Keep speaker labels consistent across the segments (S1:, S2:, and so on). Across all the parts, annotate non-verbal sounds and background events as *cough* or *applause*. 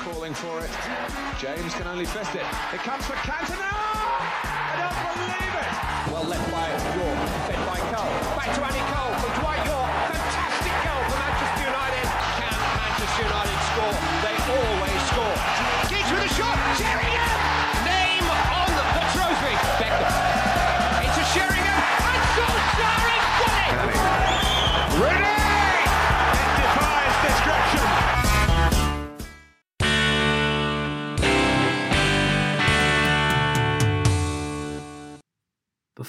S1: calling for it. James can only fist it. It comes for Cantona! I don't believe it!
S2: Well left by Yorke, fed by Cole. Back to Andy Cole from Dwight Yorke. Fantastic goal for Manchester United. Can Manchester United score? They always score. Giggs with a shot. Sheringham!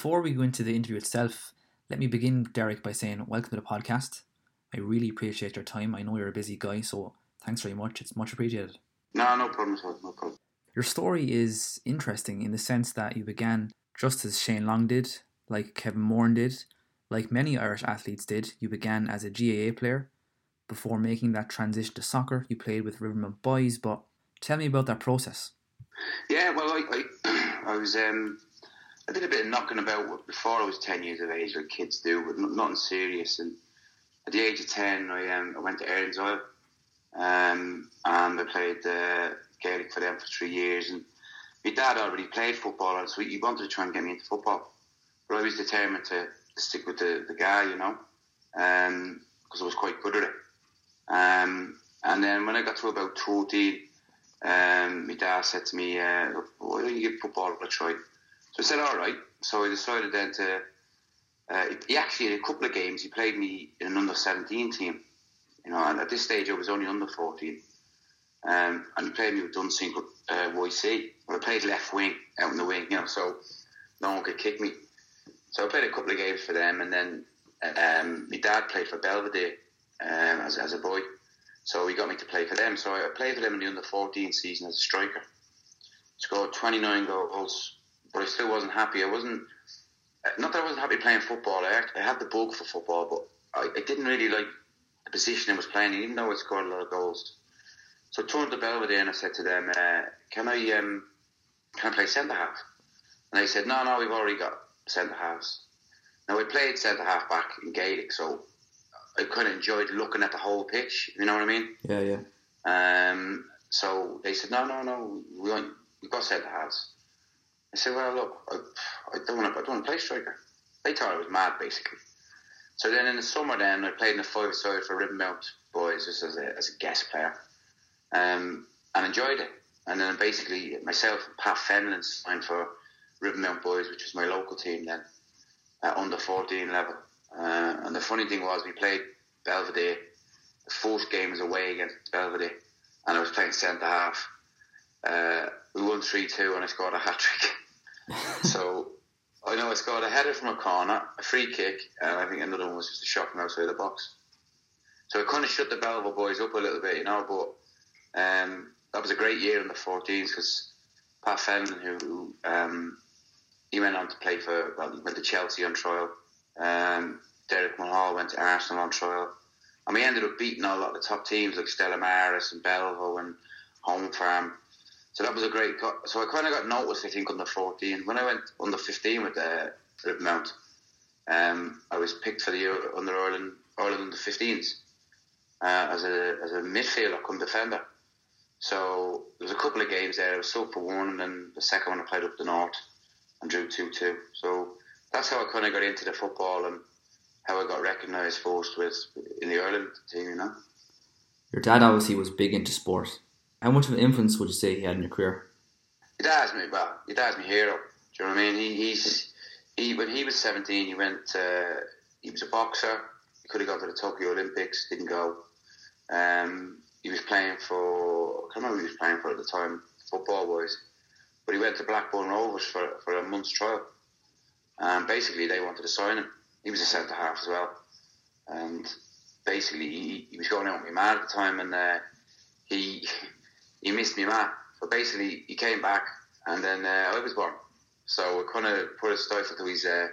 S3: Before we go into the interview itself, let me begin, Derek, by saying welcome to the podcast. I really appreciate your time. I know you're a busy guy, so thanks very much. It's much appreciated.
S4: No, no problem at all. No problem.
S3: Your story is interesting in the sense that you began just as Shane Long did, like Kevin Moran did, like many Irish athletes did. You began as a GAA player. Before making that transition to soccer, you played with Rivermount Boys. But tell me about that process.
S4: Yeah, well, I, I, *clears throat* I was, um, I did a bit of knocking about before I was ten years of age, like kids do, but nothing serious. And at the age of ten, I, um, I went to Erin's Isle, um, and I played uh, Gaelic for them for three years. And my dad already played football, so he wanted to try and get me into football. But I was determined to, stick with the, the guy, you know, because I was quite good at it. Um, and then when I got to about 14, um, my dad said to me, uh, why don't you give football a try? So I said, all right. So I decided then to, uh, he actually in a couple of games, he played me in an under 17 team. You know, and at this stage I was only under 14. Um, and he played me with Dunsink uh, YC. Well, I played left wing, out in the wing, you know, so no one could kick me. So I played a couple of games for them, and then um, my dad played for Belvedere um, as, as a boy. So he got me to play for them. So I played for them in the under 14 season as a striker. Scored 29 goals, but I still wasn't happy. I wasn't, not that I wasn't happy playing football. I, I had the bug for football, but I, I didn't really like the position I was playing, even though I scored a lot of goals. So I turned to Belvedere and I said to them, uh, "Can I um, can I play centre half?" And they said, "No, no, we've already got centre halves." Now I played centre half back in Gaelic, so I kind of enjoyed looking at the whole pitch. You know what I mean?
S3: Yeah, yeah.
S4: Um, so they said, "No, no, no, we want, we've got centre halves." I said, "Well, look, I, I don't want to, I don't play striker." They thought I was mad, basically. So then in the summer, then I played in the five side for Rivermount Boys just as a, as a guest player, um, and enjoyed it. And then basically myself and Pat Fenlon signed for Rivermount Boys, which was my local team then, at under 14 level. Uh, and the funny thing was we played Belvedere. The fourth game was away against Belvedere, and I was playing centre half. Uh, we won 3 2, and I scored a hat trick. *laughs* so I know I scored a header from a corner, a free kick, and I think another one was just a shot from outside the box. So it kind of shut the Belvoir boys up a little bit, you know. But um, that was a great year in the 14s because Pat who, who um, he went on to play for, well, he went to Chelsea on trial. Um, Derek Mulhall went to Arsenal on trial. And we ended up beating a lot of the top teams like Stella Maris and Belleville and Home Farm. So that was a great. Co- so I kind of got noticed, I think, under 14. When I went under 15 with the Rivermount, um, I was picked for the under Ireland, Ireland under 15s uh, as a as a midfielder, come defender. So there was a couple of games there. I was sub for one, and then the second one I played up the north and drew two two. So that's how I kind of got into the football and how I got recognised first with in the Ireland team. You know.
S3: Your dad obviously was big into sport. How much of an influence would you say he had in your career?
S4: Your dad's me. Well, your dad's my hero. Do you know what I mean? He, he's he when he was seventeen, he went. Uh, he was a boxer. He could have gone to the Tokyo Olympics. Didn't go. Um, he was playing for. I can't remember who he was playing for at the time, football wise. But he went to Blackburn Rovers for for a month's trial. And basically, they wanted to sign him. He was a centre half as well. And basically, he, he was going out with my man at the time, and uh, he he missed me man. So basically, he came back, and then uh, I was born. So it kind of put a stifle to his, uh,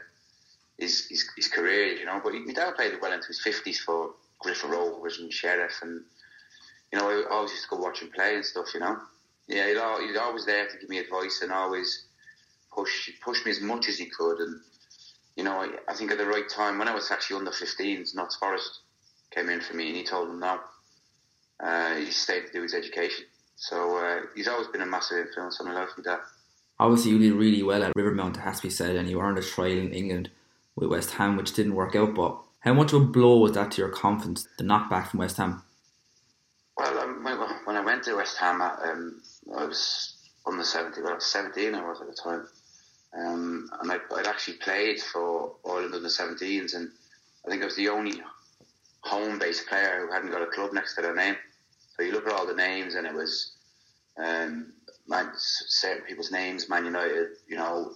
S4: his his his career, you know. But he, my dad played well into his fifties for Griffith Rovers and Sheriff, and you know, I always used to go watch him play and stuff, you know. Yeah, he'd, al- he'd always there to give me advice and always push push me as much as he could. And you know, I, I think at the right time when I was actually under 15s, Notts Forest, came in for me, and he told him no. Uh, he stayed to do his education. So uh, he's always been a massive influence on my life with that.
S3: Obviously, you did really well at Rivermount, it has to be said, and you earned a trial in England with West Ham, which didn't work out. But how much of a blow was that to your confidence, the knockback from West Ham?
S4: Well, um, when I went to West Ham, um, I was under 70, well, I was 17 I was at the time. Um, and I, would actually played for Ireland under 17s, and I think I was the only home based player who hadn't got a club next to their name. So you look at all the names, and it was um, man, certain people's names Man United, you know,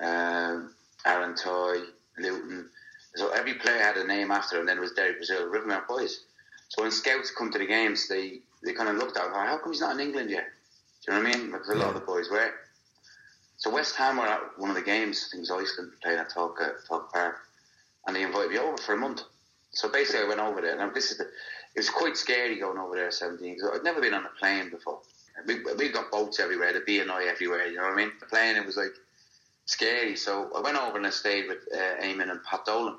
S4: um, Aaron Toy, Luton. So every player had a name after, and then it was Derek Brazil, Rivermount Boys. So when scouts come to the games, they, they kind of looked at, how come he's not in England yet? Do you know what I mean? Because a lot of the boys were. So West Ham were at one of the games. I think it was Iceland playing at Tolka, uh, Tolka Park, and they invited me over for a month. So basically, I went over there. Now this is the. It was quite scary going over there at 17 because I'd never been on a plane before. We, we've got boats everywhere, the B&I everywhere. You know what I mean? The plane, it was like scary. So I went over and I stayed with uh, Eamon and Pat Dolan,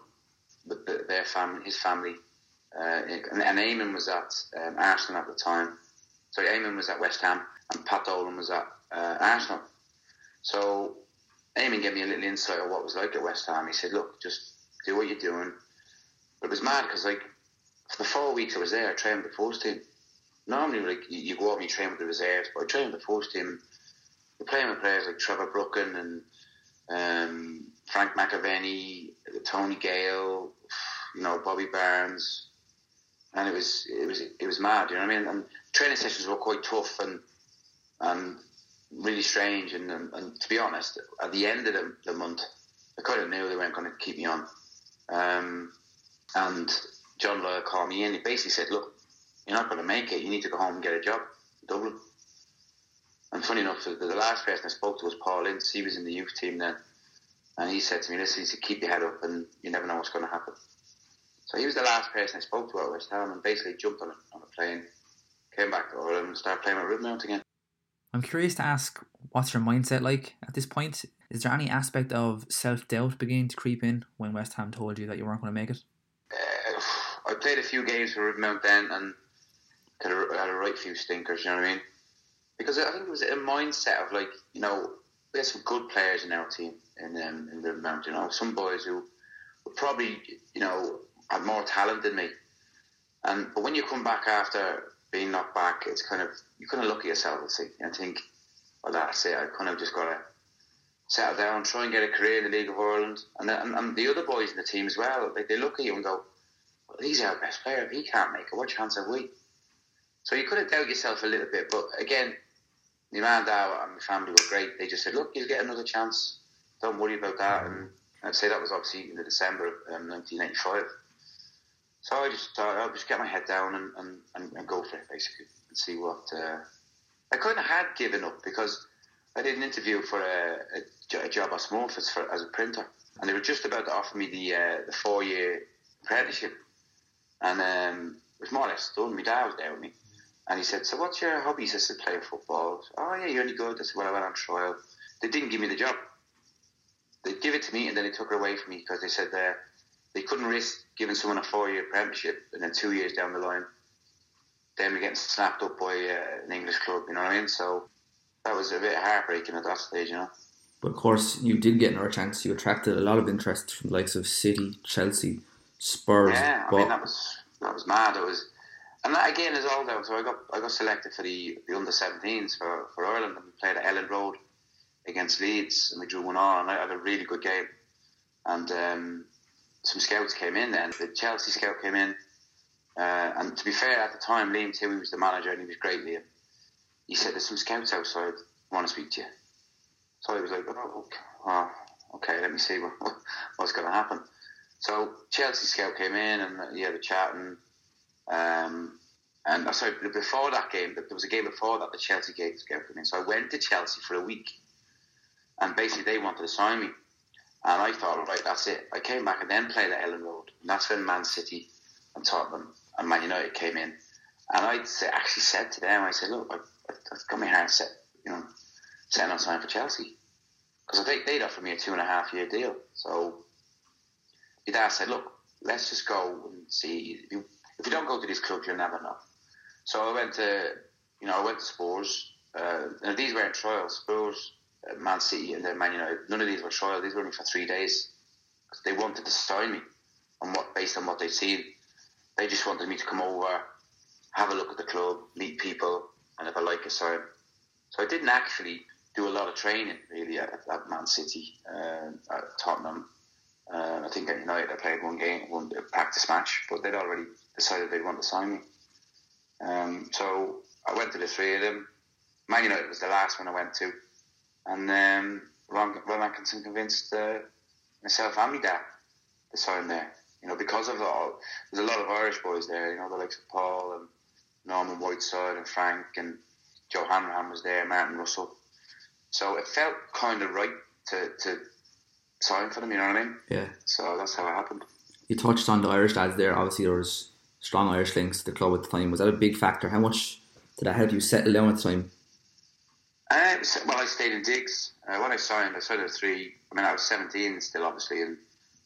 S4: with the, their family, his family, uh, and, and Eamon was at um, Arsenal at the time. So Eamon was at West Ham, and Pat Dolan was at uh, Arsenal. So Eamon gave me a little insight of what it was like at West Ham. He said, "Look, just do what you're doing." But it was mad because like for the four weeks I was there, I trained with the first team. Normally, like you, you go over and you train with the reserves, but I trained with the first team. You're playing with players like Trevor Brooking and um, Frank McAvennie, Tony Gale, you know Bobby Barnes, and it was it was it was mad. You know what I mean? And training sessions were quite tough and and really strange. And, and, and to be honest, at the end of the, the month, I kind of knew they weren't going to keep me on. Um, and John Lyall called me in. He basically said, "Look, you're not going to make it. You need to go home and get a job in Dublin." And funny enough, the, the last person I spoke to was Paul Ince. He was in the youth team then, and he said to me, "Listen, he said, keep your head up, and you never know what's going to happen." So he was the last person I spoke to at West Ham, and basically jumped on a, on a plane, came back to Ireland, and started playing with Rivermount again.
S3: I'm curious to ask, what's your mindset like at this point? Is there any aspect of self doubt beginning to creep in when West Ham told you that you weren't going to make it?
S4: I played a few games for Rivermount then and had a, had a right few stinkers, you know what I mean? Because I think it was a mindset of like, you know, we had some good players in our team in, um, in Rivermount, you know, some boys who were probably, you know, had more talent than me. And But when you come back after being knocked back, it's kind of you kind of look at yourself and think, and think, well, that's it. I kind of just got to settle down, try and get a career in the League of Ireland, and, and, and the other boys in the team as well. They, they look at you and go, well, he's our best player. If he can't make it, what chance have we? So you could have doubt yourself a little bit, but again, dad and my family were great. They just said, look, you'll get another chance. Don't worry about that. And I'd say that was obviously in the December of um, 1995. So I just thought I'll just get my head down and, and, and, and go for it basically and see what. Uh, I kind of had given up because I did an interview for a, a, a job at Smurfits for as a printer, and they were just about to offer me the uh, the four year apprenticeship, and um, it was more or less done. My dad was there with me, and he said, "So what's your hobbies?" I said, "Playing football." Said, oh yeah, you're only good. Said, "Well, I went on trial." They didn't give me the job. They give it to me, and then they took it away from me because they said uh, they couldn't risk giving someone a four year apprenticeship and then two years down the line, them getting snapped up by uh, an English club. You know what I mean? So that was a bit heartbreaking at that stage, you know.
S3: But of course, you did get another chance. You attracted a lot of interest from the likes of City, Chelsea, Spurs.
S4: Yeah, I mean that was that was mad. It was, and that again is all down. So I got I got selected for the, the under 17s for, for Ireland, and we played at Elland Road against Leeds, and we drew one on, and I had a really good game. And um, some scouts came in then. The Chelsea scout came in. Uh, and to be fair, at the time, Liam Tuohy was the manager and he was great, Liam. He said, There's some scouts outside, I want to speak to you. So I was like, Oh, okay, oh, okay let me see what, *laughs* what's going to happen. So Chelsea scout came in and he had a chat and um, and uh, sorry, before that game, there was a game before that the Chelsea game scout came in. So I went to Chelsea for a week, and basically they wanted to sign me. And I thought, right, that's it. I came back and then played at Elland Road. And that's when Man City and Tottenham and Man United came in. And I actually said to them, I said, look, I've, I've got my heart set, you know, set on sign for Chelsea. Because I think they'd offered me a two and a half year deal. So my dad said, look, let's just go and see. if you don't go to these clubs, you'll never know. So I went to, you know, I went to Spurs. Uh, and these weren't trials. Spurs, uh, Man City, and then Man United. None of these were trials. These were only for three days. They wanted to sign me, on what based on what they'd seen. They just wanted me to come over, have a look at the club, meet people, and if I like a sign. So I didn't actually do a lot of training really at, at Man City, uh, at Tottenham. Uh, I think at United I played one game, one practice match, but they'd already decided they want to sign me. Um, so I went to the three of them. Man United was the last one I went to, and um, Ron, Ron Atkinson convinced uh, myself and my dad to sign there. You know, because of all, there's a lot of Irish boys there. You know, the likes of Paul and Norman Whiteside and Frank and Joe Hanrahan was there, Martin Russell. So it felt kind of right to, to sign for them. You know what I mean?
S3: Yeah.
S4: So that's how it happened.
S3: You touched on the Irish lads there. Obviously, there was strong Irish links to the club at the time. Was that a big factor? How much did that help you settle down at the time?
S4: Uh, well, I stayed in digs. Uh, when I signed, I signed at three. I mean, I was 17 still, obviously, and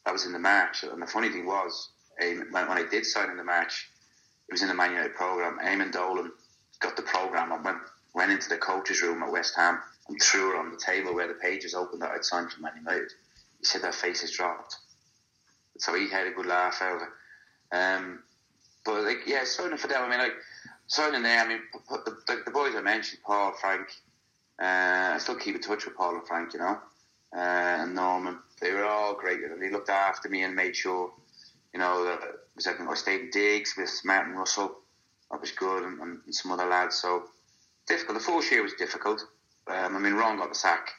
S4: that was in the March. And the funny thing was, um, when, when I did sign in the March, it was in the Man United program. Eamon Dolan got the program and went went into the coach's room at West Ham and threw it on the table where the pages opened that I'd signed for Man United. He said their faces dropped. So he had a good laugh out of it. Um, but like, yeah, signing for them. I mean, like signing there. I mean, the, the, boys I mentioned, Paul, Frank. Uh, I still keep in touch with Paul and Frank, you know, uh, and Norman. They were all great. They looked after me and made sure, you know, that was I stayed in digs with Martin Russell. That was good, and, and some other lads. So difficult. The first year was difficult. Um, I mean, Ron got the sack.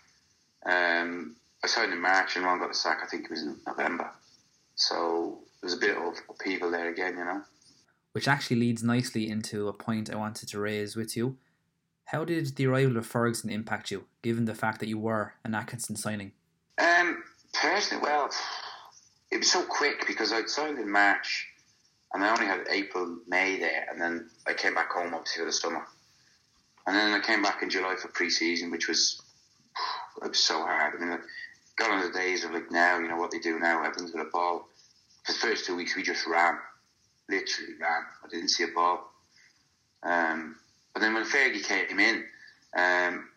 S4: Um, I signed in March, and Ron got the sack. I think it was in November. So there's a bit of upheaval there again, you know.
S3: Which actually leads nicely into a point I wanted to raise with you. How did the arrival of Ferguson impact you, given the fact that you were an Atkinson signing?
S4: Um, personally, well, it was so quick because I'd signed in March, and I only had April, May there, and then I came back home obviously for the summer, and then I came back in July for pre-season, which was *sighs* it was so hard. I mean, Got on the days of like now, you know what they do now, everything's with a ball. For the first two weeks, we just ran, literally ran. I didn't see a ball. Um, but then when Fergie came in, um,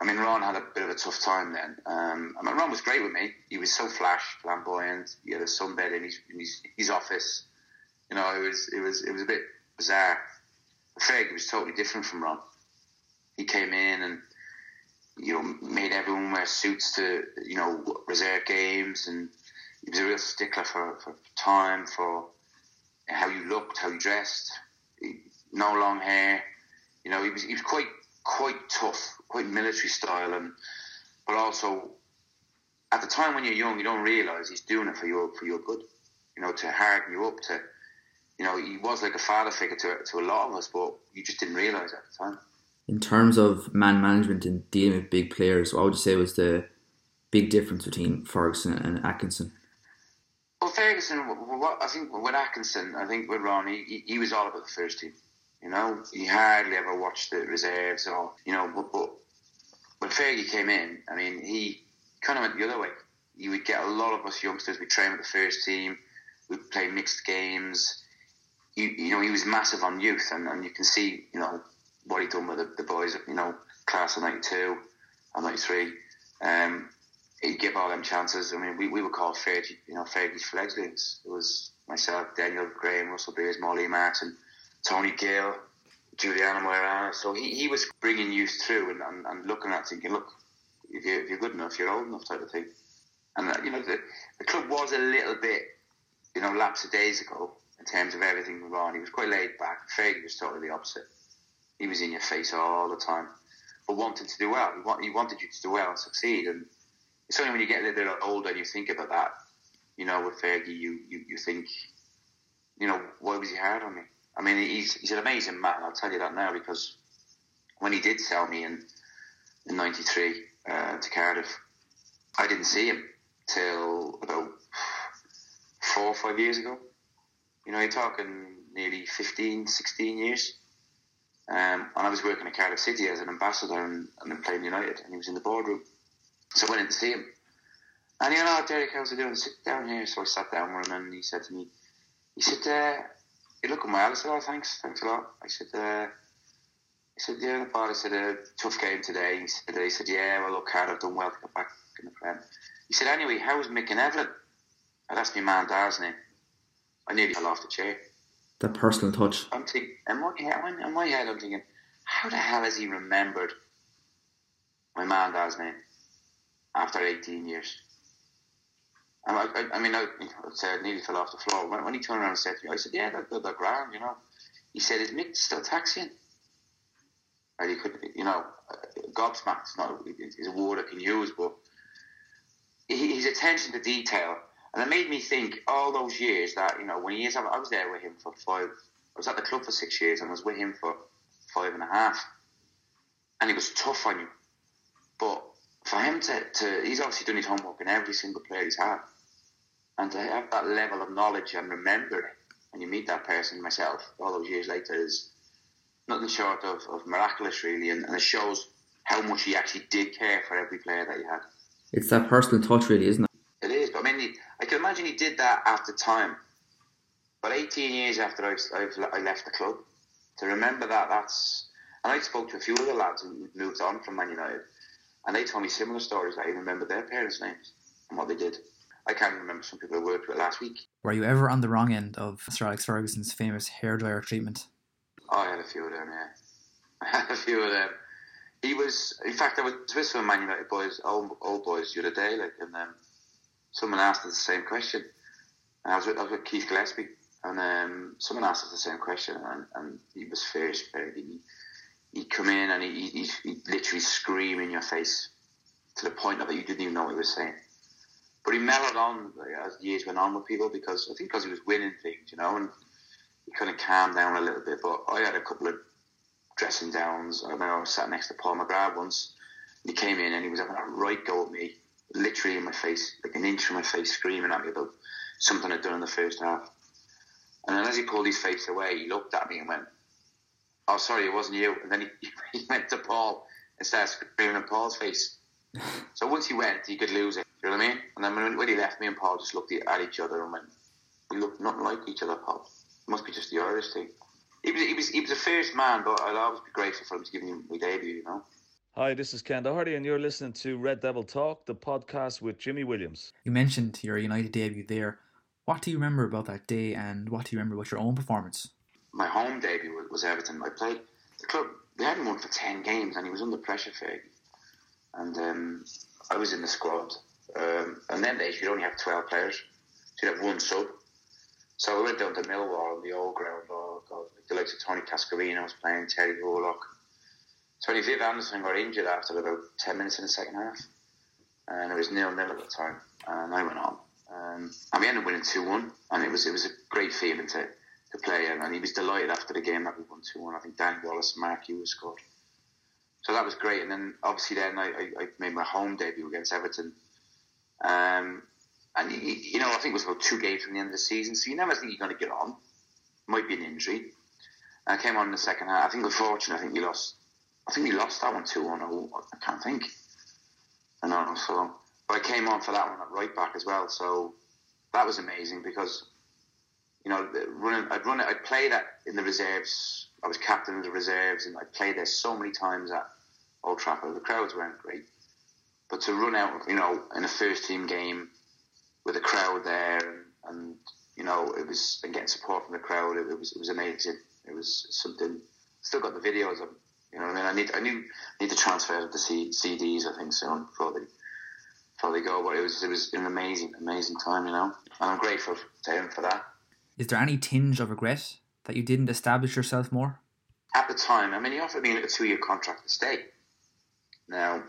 S4: I mean, Ron had a bit of a tough time then. Um, I mean, Ron was great with me. He was so flash, flamboyant. He had a sunbed in his, in his, his office. You know, it was it was it was a bit bizarre. Fergie was totally different from Ron. He came in and you know made everyone wear suits to you know reserve games, and he was a real stickler for, for time, for how you looked, how you dressed. No long hair. You know, he was he was quite quite tough, quite military style, and but also at the time when you're young, you don't realise he's doing it for your for your good. You know, to harden you up. To you know, he was like a father figure to to a lot of us, but you just didn't realise at the time.
S3: In terms of man management and dealing with big players, what would you say was the big difference between Ferguson and Atkinson?
S4: Well, Ferguson, what, I think with Atkinson, I think with Ron, he, he was all about the first team. You know, he hardly ever watched the reserves or, you know, but, but when Fergie came in, I mean, he kind of went the other way. You would get a lot of us youngsters, we train with the first team, we'd play mixed games. You, you know, he was massive on youth, and, and you can see, you know, what he done with the, the boys, you know, class of 92 and 93. Um, he'd give all them chances. I mean, we, we were called Fergie, you know, Fergie's fledglings. It was myself, Deiniol Graham, Russell Beers, Molly Martin, Tony Gill, Giuliano Maiorana. So he, he was bringing youth through and, and, and looking at thinking, look, if you're, if you're good enough, you're old enough type of thing. And, uh, you know, the, the club was a little bit, you know, lapse of days ago in terms of everything on. He was quite laid back. Fergie was totally the opposite. He was in your face all the time, but wanted to do well. He, want, he wanted you to do well and succeed. And it's only when you get a little bit older and you think about that, you know, with Fergie, you, you, you think, you know, why was he hard on me? I mean, he's, he's an amazing man, I'll tell you that now, because when he did sell me in, in 93 uh, to Cardiff, I didn't see him till about four or five years ago. You know, you're talking nearly 15, 16 years. Um, and I was working at Cardiff City as an ambassador and, and playing United, and he was in the boardroom. So I went in to see him. And you know, Derek, how's it doing? Sit down here. So I sat down with him, and he said to me, he said, uh, he looked at my. I said, "Oh, thanks, thanks a lot." I said, uh, "I said, yeah, but I said a tough game today." He said, "He said, yeah, well, look. I've done well to get back in the Prem." He said, "Anyway, how's Mick and Evelyn?" And asked my man Dar's name. I nearly fell off the chair.
S3: That personal touch.
S4: I'm thinking, in my head, in my head, I'm thinking, how the hell has he remembered my man Dar's name after 18 years? And I, I, I mean, I, I said, nearly fell off the floor. When, when he turned around and said to me, I said, yeah, they're, they're, they're grand, you know. He said, is Mick still taxiing? And he could, you know, gobsmacked not is a word I can use, but his attention to detail, and it made me think all those years that you know when he is, I was there with him for five. I was at the club for six years and was with him for five and a half, and he was tough on you. But for him to, to he's obviously done his homework in every single player he's had, and to have that level of knowledge and remember when you meet that person, myself, all those years later, is nothing short of, of miraculous, really, and, and it shows how much he actually did care for every player that he had.
S3: It's that personal touch, really, isn't it?
S4: It is, but I mean, I can imagine he did that at the time. But 18 years after I've, i left the club, to remember that, that's. And I spoke to a few other lads who moved on from Man United, and they told me similar stories I even remember their parents' names and what they did. I can't remember some people I worked with last week.
S3: Were you ever on the wrong end of Sir Alex Ferguson's famous hairdryer treatment?
S4: Oh, I had a few of them, yeah. *laughs* I had a few of them. He was, in fact, I was with some Man United boys, old, old boys, the other day, like, and um, someone asked us the same question. And I was with, I was with Keith Gillespie, and um, someone asked us the same question, and, and he was fierce. He, he'd come in and he, he, he'd literally scream in your face to the point of it you didn't even know what he was saying. But he mellowed on as years went on with people because I think because he was winning things, you know, and he kind of calmed down a little bit. But I had a couple of dressing downs. I remember I was sat next to Paul McGrath once. And he came in and he was having a right go at me, literally in my face, like an inch from my face, screaming at me about something I'd done in the first half. And then as he pulled his face away, he looked at me and went, "Oh, sorry, it wasn't you." And then he, *laughs* he went to Paul and started screaming in Paul's face. So once he went, he could lose it. You know what I mean? And then when, when he left, me and Paul just looked at each other and went, "We look nothing like each other, Paul. It must be just the Irish thing." He was, he was, he was a fierce man, but I'd always be grateful for him to give me my debut. You know.
S5: Hi, this is Ken Doherty, and you're listening to Red Devil Talk, the podcast with Jimmy Williams.
S3: You mentioned your United debut there. What do you remember about that day, and what do you remember about your own performance?
S4: My home debut was, was Everton. I played the club. They hadn't won for ten games, and he was under pressure, Fergie. And um, I was in the squad. Um, and then days you'd only have twelve players, so you'd have one sub. So we went down to Millwall, on the old ground. Oh God, the likes of Tony Cascarino was playing, Terry Hurlock. Tony Viv Anderson got injured after about ten minutes in the second half, and it was nil nil at the time. And I went on, um, and we ended up winning two one, and it was it was a great feeling to to play. And, and he was delighted after the game that we won two one. I think Danny Wallace and Mark Hughes scored. So that was great. And then obviously then I, I, I made my home debut against Everton. Um, and you, you know, I think it was about two games from the end of the season, so you never think you're going to get on. Might be an injury. I came on in the second half. I think unfortunately, I think we lost. I think we lost that one two one. I can't think. I know. So, but I came on for that one at right back as well. So that was amazing because you know, running. I'd run it. I'd play that in the reserves. I was captain of the reserves, and I played there so many times at Old Trafford. The crowds weren't great, but to run out, you know, in a first team game with a crowd there, and, and you know, it was and getting support from the crowd. It, it was it was amazing. It was something. Still got the videos of. You know, what I mean, I need I I need to transfer the C, CDs. I think soon before they before they go. But it was it was an amazing amazing time. You know, and I'm grateful to him for that.
S3: Is there any tinge of regret that you didn't establish yourself more?
S4: At the time, I mean, he offered me a two-year contract to stay. Now,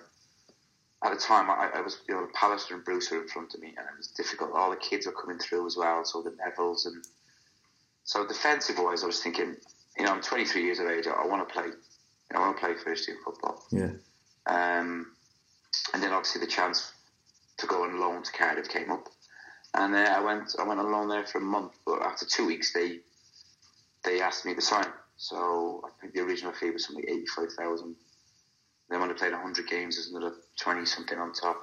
S4: at the time, I, I was, you know, Pallister and Bruce were in front of me, and it was difficult. All the kids were coming through as well, so the Nevilles and so defensive-wise, I was thinking, you know, I'm 23 years of age. I, I want to play. I want to play first team football.
S3: Yeah.
S4: Um, and then obviously the chance to go on loan to Cardiff came up, and uh, I went. I went on loan there for a month, but after two weeks, they they asked me to sign. So I think the original fee was something like eighty-five thousand. Then when I played hundred games, there's another twenty something on top.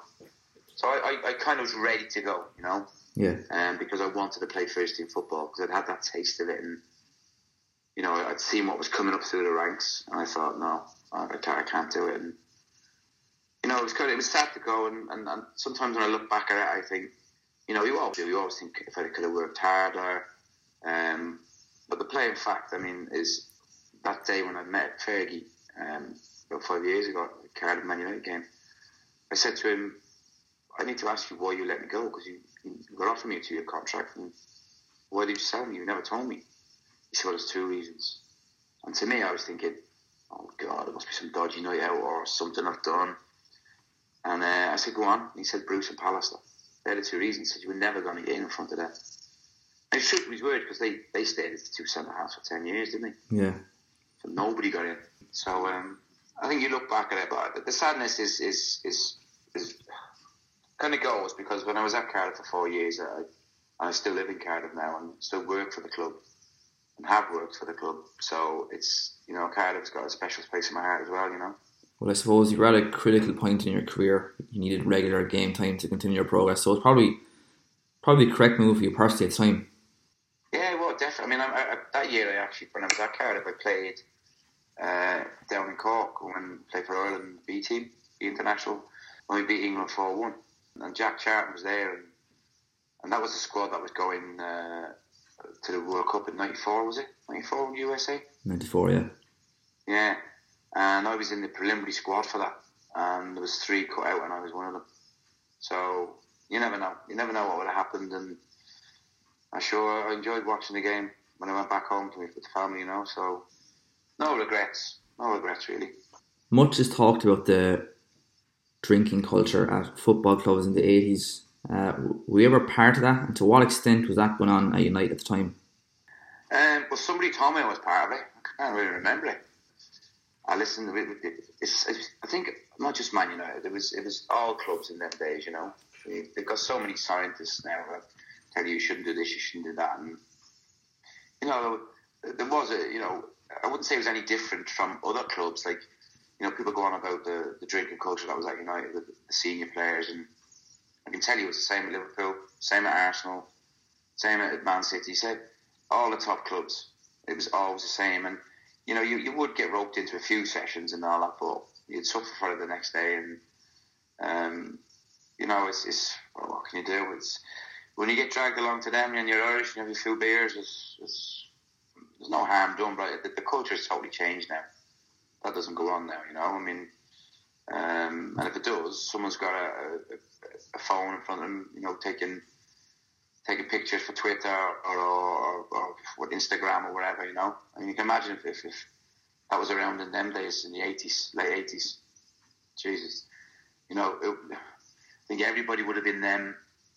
S4: So I, I, I, kind of was ready to go, you know.
S3: Yeah.
S4: Um, because I wanted to play first team football because I'd had that taste of it, and you know, I'd seen what was coming up through the ranks, and I thought, no, I can't, I can't do it. And you know, it was kind of, it was sad to go, and, and, and sometimes when I look back at it, I think, you know, you always do. You always think if I could have worked harder. Um, but the plain fact, I mean, is that day when I met Fergie um, about five years ago, at the Cardiff Man United game, I said to him, I need to ask you why you let me go because you, you got offered me a two-year contract, and why did you sell me? You never told me. He there's two reasons. And to me, I was thinking, oh God, it must be some dodgy night out or something I've done. And uh, I said, go on. And he said, Bruce and Pallister. They're the two reasons. He said, you were never going to get in front of them. And he shook his word because they, they stayed at the two centre halves for 10 years, didn't they?
S3: Yeah.
S4: So nobody got in. So um, I think you look back at it, but the sadness is is is, is kind of goes because when I was at Cardiff for four years, I, I still live in Cardiff now and still work for the club and have worked for the club. So it's you know Cardiff's got a special place in my heart as well. You know.
S3: Well, I suppose you were at a critical point in your career. You needed regular game time to continue your progress. So it's probably probably the correct move for you personally at the time.
S4: Yeah, well, definitely. I mean, I, I, that year I actually, when I was at Cardiff, I played uh, down in Cork when I played for Ireland B team, the international, when we beat England four one, and Jack Charlton was there, and and that was the squad that was going uh, to the World Cup in '94. Was it '94 USA?
S3: '94, yeah.
S4: Yeah, and I was in the preliminary squad for that, and there was three cut out, and I was one of them. So you never know. You never know what would have happened, and I sure I enjoyed watching the game when I went back home to with the family. You know, so no regrets. No regrets, really.
S3: Much is talked about the drinking culture at football clubs in the 80s. Uh, were you ever part of that? And to what extent was that going on at United at the time?
S4: Um, well, somebody told me I was part of it. I can't really remember it. I listened it. It's, I think not just Man United. It was it was all clubs in them days. You know, they've got so many scientists now that tell you you shouldn't do this, you shouldn't do that, and you know there was a you know I wouldn't say it was any different from other clubs. Like, you know, people go on about the, the drinking culture that was at United, the, the senior players, and I can tell you it was the same at Liverpool, same at Arsenal, same at Man City. Said all the top clubs, it was always the same. And you know, you, you would get roped into a few sessions and all that, but you'd suffer for it the next day. And um, you know, it's, it's well, what can you do? It's when you get dragged along to them and you're Irish and you have a few beers, it's, it's there's no harm done, but the, the culture has totally changed now. That doesn't go on now, you know. I mean, um, and if it does, someone's got a, a, a, phone in front of them, you know, taking taking pictures for Twitter or, or, or, or Instagram or whatever, you know. I mean, you can imagine if, if, if that was around in them days, in the 80s, late 80s. Jesus. You know, it, I think everybody would have been then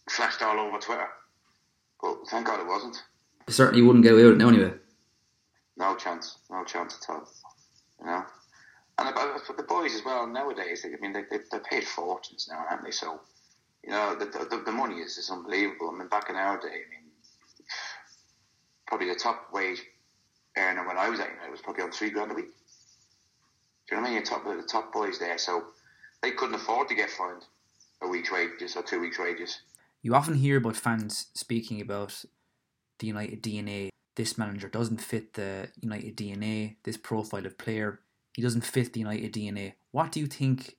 S4: flashed all over Twitter. But thank God it wasn't.
S3: You certainly wouldn't get away with it now anyway.
S4: No chance, no chance at all. You uh, for the boys as well nowadays. I mean, they they they're paid fortunes now, aren't they? So, you know, the the, the money is is unbelievable. I mean, back in our day, I mean, probably the top wage earner when I was at United was probably on three grand a week. Do you know what I mean? Top the top boys there, so they couldn't afford to get fined a week's wages or two weeks' wages.
S3: You often hear about fans speaking about the United DNA this manager doesn't fit the United DNA, this profile of player, he doesn't fit the United DNA. What do you think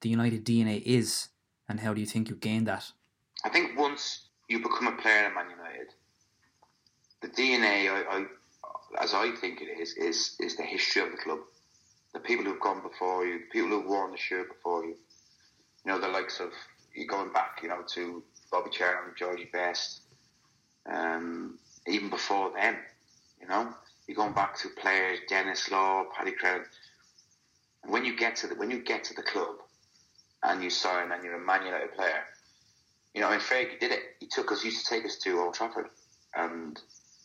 S3: the United DNA is, and how do you think you gain that?
S4: I think once you become a player in Man United, the DNA, I, I, as I think it is, is is the history of the club. The people who've gone before you, the people who've worn the shirt before you. You know, the likes of you going back, you know, to Bobby Charlton, Georgie Best, um, even before them. You know, you're going back to players, Denis Law, Paddy Crerand. When you get to the when you get to the club and you sign and you're a Man United player, you know, I mean, Fergie did it. He took us, he used to take us to Old Trafford and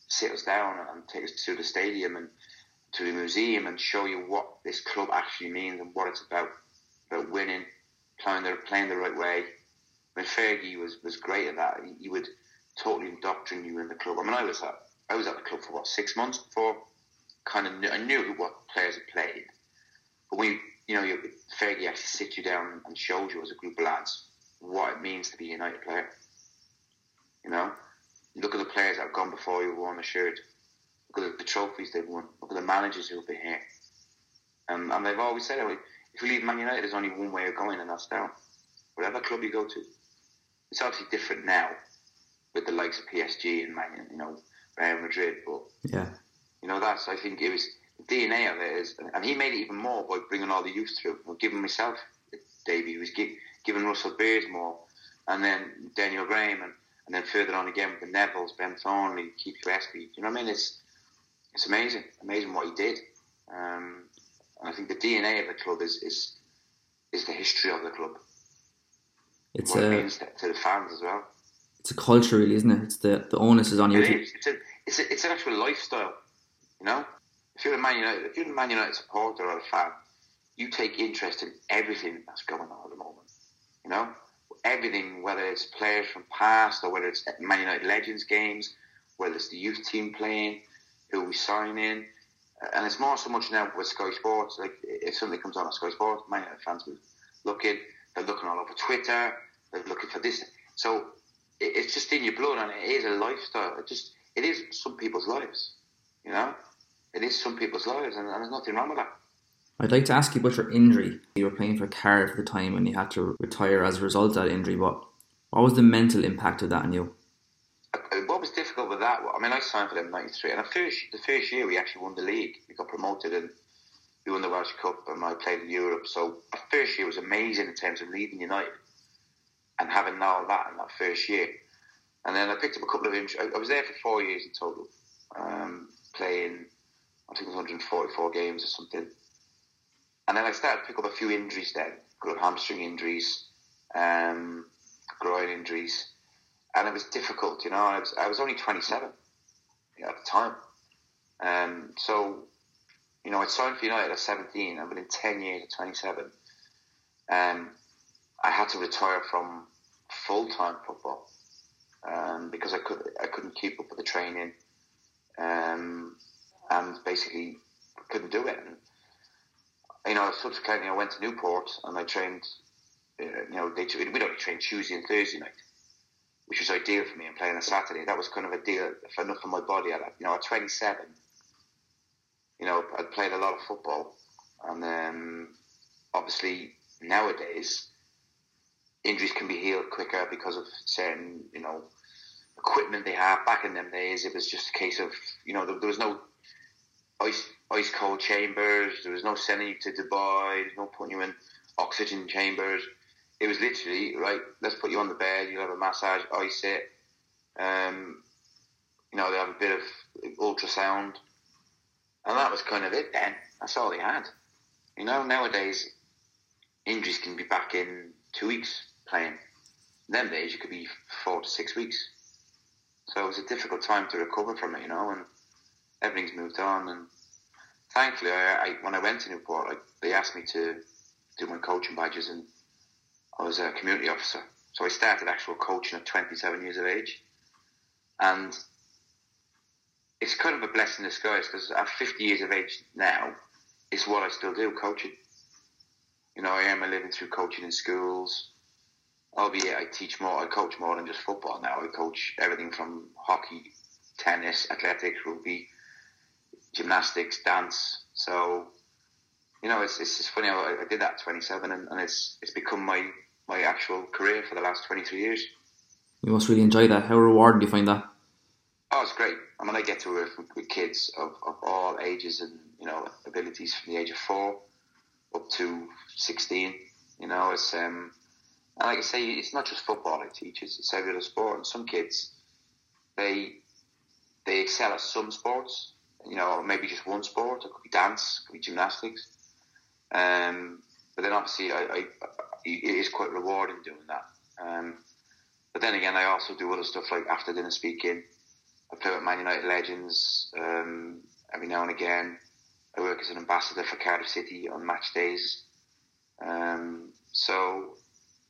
S4: sit us down and take us to the stadium and to the museum and show you what this club actually means and what it's about, about winning, playing the playing the right way. When Fergie was was great at that. He, he would totally indoctrinate you in the club. I mean, I was at I was at the club for what six months before kind of knew, I knew what players had played, but we, you know, Fergie actually sit you down and showed you as a group of lads what it means to be a United player. You know, look at the players that have gone before you, worn the shirt. Look at the trophies they've won. Look at the managers who've been here. Um, and they've always said, if you leave Man United, there's only one way of going, and that's down. Whatever club you go to. It's obviously different now with the likes of PSG and Man, you know, Real Madrid, but
S3: Yeah.
S4: you know, that's I think it was DNA of it is, and he made it even more by bringing all the youth through. Well, giving myself debut, he was gi- giving Russell Beardsmore, and then Deiniol Graham, and, and then further on again with the Neville's, Ben Thornley, Keith Gillespie. You know what I mean? It's it's amazing, amazing what he did. Um, and I think the DNA of the club is is is the history of the club.
S3: It's
S4: what it
S3: a
S4: means to, to the fans as well.
S3: it's a culture, really, isn't it? It's the the onus is on you.
S4: It is. It's a, it's a, it's an actual lifestyle. You know, if you're a Man United, if you're a Man United supporter or a fan, you take interest in everything that's going on at the moment. You know, everything, whether it's players from past or whether it's Man United Legends games, whether it's the youth team playing, who we sign in, uh, and it's more so much now with Sky Sports. Like if something comes on at Sky Sports, Man United fans will look in. They're looking all over Twitter. They're looking for this. So it's just in your blood, and it is a lifestyle. It just it is some people's lives. You know, it is some people's lives, and, and there's nothing wrong with that.
S3: I'd like to ask you about your injury. You were playing for Cardiff at the time and you had to retire as a result of that injury. But what was the mental impact of that on you?
S4: Uh, What was difficult with that? I mean, I signed for them in '93, and the first the first year we actually won the league. We got promoted and we won the Welsh Cup, and I played in Europe. So the first year was amazing in terms of leading United and having all that in that first year. And then I picked up a couple of injuries. I I was there for four years in total, um, playing I think it was 144 games or something. And then I started to pick up a few injuries then, hamstring injuries, um, groin injuries and it was difficult. You know, I was I was only 27 you know, at the time, um, so you know I signed for United at 17, and within 10 years at 27, um, I had to retire from full time football um, because I could I couldn't keep up with the training, um, and basically couldn't do it. And, you know, subsequently I went to Newport and I trained. Uh, you know, they we'd only train Tuesday and Thursday night which was ideal for me and playing on a Saturday. That was kind of a deal for enough for my body. You know, at 27, you know, I'd played a lot of football, and um, obviously nowadays injuries can be healed quicker because of certain you know equipment they have. Back in them days, it was just a case of you know there, there was no ice ice cold chambers. There was no sending you to Dubai. No putting you in oxygen chambers it was literally right. Let's put you on the bed. You'll have a massage, ice it. Um, you know, they have a bit of ultrasound, and that was kind of it. Then that's all they had. You know, nowadays injuries can be back in two weeks playing. In them days, you could be four to six weeks. So it was a difficult time to recover from it. You know, and everything's moved on. And thankfully, I, I when I went to Newport, like, they asked me to do my coaching badges and I was a community officer. So I started actual coaching at 27 years of age. And it's kind of a blessing in disguise because at 50 years of age now, it's what I still do, coaching. You know, I am my living through coaching in schools. Albeit I teach more, I coach more than just football now. I coach everything from hockey, tennis, athletics, rugby, gymnastics, dance. So, you know, it's, it's just funny how I, I did that at 27 and, and it's, it's become my, my actual career for the last 23 years.
S3: You must really enjoy that. How rewarding do you find that?
S4: Oh, it's great. I mean, I get to work with, with kids of, of all ages and, you know, abilities from the age of four up to 16. You know, it's, um, and like I say, it's not just football I teach, it's, it's every other sport. And some kids, they, they excel at some sports, you know, maybe just one sport. It could be dance, it could be gymnastics. Um, but then obviously, I, I, it is quite rewarding doing that. Um, but then again, I also do other stuff like after dinner speaking. I play with Man United Legends um, every now and again. I work as an ambassador for Cardiff City on match days. Um, so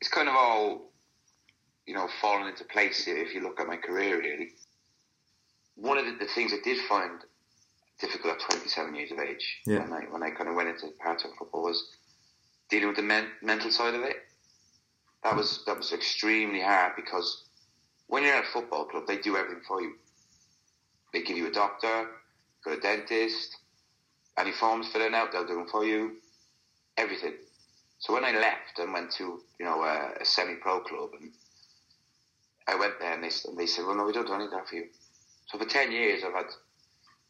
S4: it's kind of all, you know, fallen into place if you look at my career, really. One of the, the things I did find difficult at 27 years of age
S3: Yeah.
S4: when, I, when I kind of went into part-time football was dealing with the men, mental side of it. That was that was extremely hard because when you're at a football club, they do everything for you. They give you a doctor, got a dentist, any forms filling out, they'll do them for you, everything. So when I left and went to you know a, a semi-pro club, and I went there and they, and they said, well, no, we don't do any of that for you. So for ten years, I've had,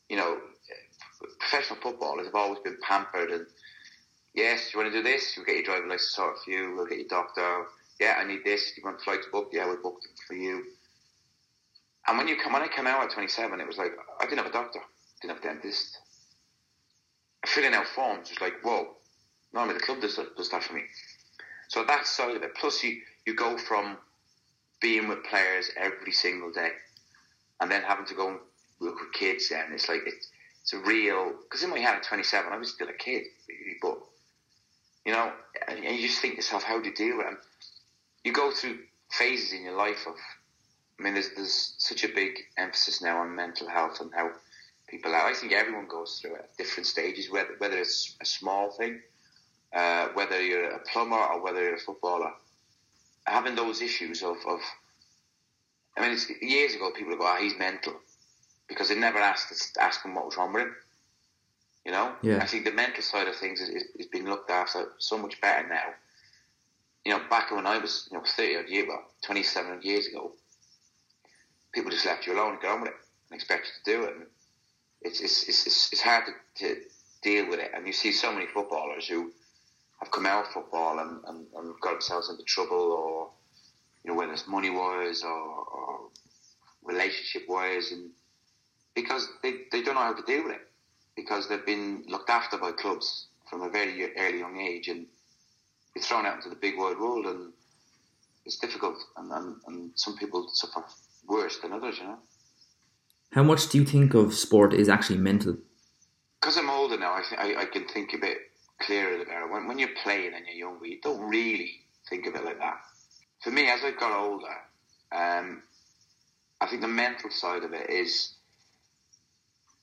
S4: you know, professional footballers have always been pampered and yes, you want to do this, we'll get your driving license sorted for you, we'll get your doctor. Yeah, I need this. You want flights booked? Yeah, we booked it for you. And when you come, when I came out at 27, it was like I didn't have a doctor, didn't have a dentist. Filling out forms was like, whoa, normally the club does that, does that for me. So that side of it, plus you, you go from being with players every single day, and then having to go and work with kids, and it's like it's, it's a real. Because in my head at 27, I was still a kid, really, but you know, and, and you just think to yourself, how do you deal with it? you go through phases in your life of. I mean, there's there's such a big emphasis now on mental health and how people are. I think everyone goes through it at different stages, whether whether it's a small thing, uh, whether you're a plumber or whether you're a footballer. Having those issues of, of I mean, it's, years ago people would go, "Ah, oh, he's mental," because they never asked ask him what was wrong with him. You know,
S3: yeah.
S4: I think the mental side of things is, is, is being looked after so much better now. You know, back when I was, you know, thirty odd years, well, twenty seven years ago, people just left you alone and got on with it and expect you to do it. And it's it's it's, it's hard to, to deal with it. And you see so many footballers who have come out of football and, and, and got themselves into trouble, or you know, whether it's money wise or, or relationship wise, and because they, they don't know how to deal with it because they've been looked after by clubs from a very early young age and you're thrown out into the big wide world and it's difficult and, and, and some people suffer worse than others, you know.
S3: How much do you think of sport is actually mental?
S4: Because I'm older now, I, th- I, I can think a bit clearer about it. When, when you're playing and you're younger, you don't really think of it like that. For me, as I've got older, um, I think the mental side of it is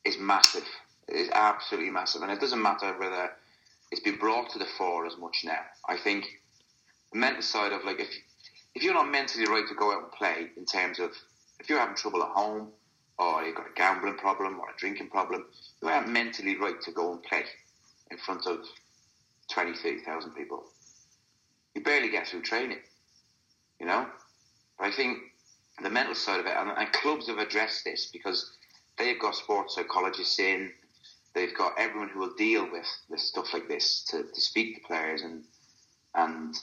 S4: is massive It is absolutely massive, and it doesn't matter whether it's been brought to the fore as much now. I think the mental side of like if if you're not mentally right to go out and play in terms of if you're having trouble at home or you've got a gambling problem or a drinking problem, you aren't mentally right to go and play in front of 20, 30,000 people. You barely get through training, you know? But I think the mental side of it, and, and clubs have addressed this because they've got sports psychologists in, they've got everyone who will deal with, with stuff like this to, to speak to players and and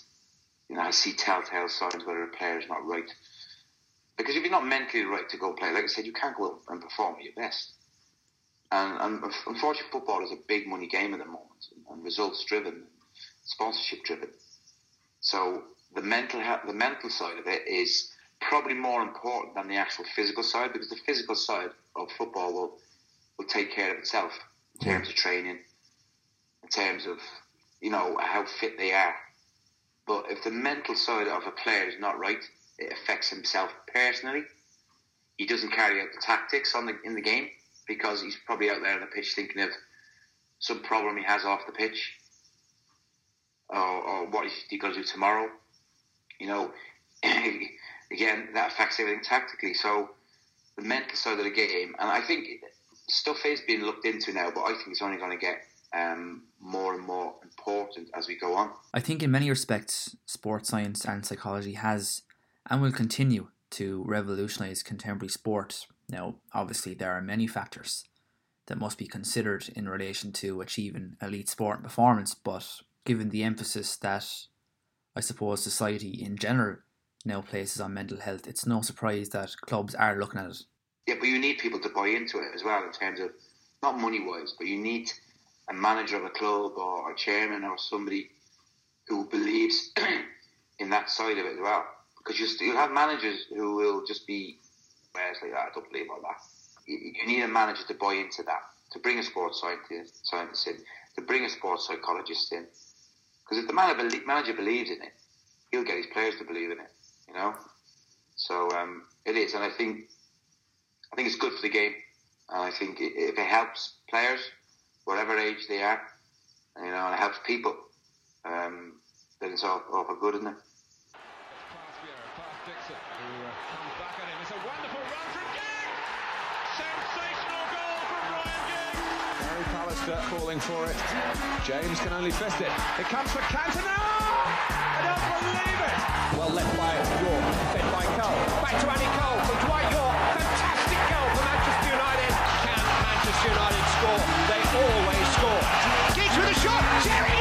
S4: you know I see telltale signs whether a player is not right because if you're not mentally right to go play, like I said, you can't go and perform at your best. And, and unfortunately, football is a big money game at the moment and results driven, sponsorship driven. So the mental the mental side of it is probably more important than the actual physical side because the physical side of football will will take care of itself in terms of training, in terms of you know how fit they are. But if the mental side of a player is not right, it affects himself personally. He doesn't carry out the tactics on the in the game because he's probably out there on the pitch thinking of some problem he has off the pitch, or, or what he's going to do tomorrow. You know, *clears throat* again, that affects everything tactically. So the mental side of the game, and I think stuff is being looked into now, but I think it's only going to get um, more and more important as we go on.
S3: I think in many respects, sports science and psychology has and will continue to revolutionize contemporary sport. Now, obviously, there are many factors that must be considered in relation to achieving elite sport performance, but given the emphasis that I suppose society in general now places on mental health, it's no surprise that clubs are looking at it
S4: yeah, but you need people to buy into it as well in terms of not money wise, but you need a manager of a club or a chairman or somebody who believes *clears throat* in that side of it as well. Because you you'll have managers who will just be, where's like that, I don't believe all that. You, you need a manager to buy into that, to bring a sports scientist, scientist in, to bring a sports psychologist in. Because if the manager believes in it, he'll get his players to believe in it, you know? So um, it is, and I think I think it's good for the game. And I think if it helps players, whatever age they are, you know, and it helps people, um, then it's all, all for good, isn't it?
S2: Falling for it. James can only fist it. It comes for Cantona! cannot believe it.
S6: Well left by Yorke, fed by Cole. Back to Andy Cole for Dwight Yorke.
S2: Fantastic goal for Manchester United. Can Manchester United score? They always score. Gage with a shot. Jerry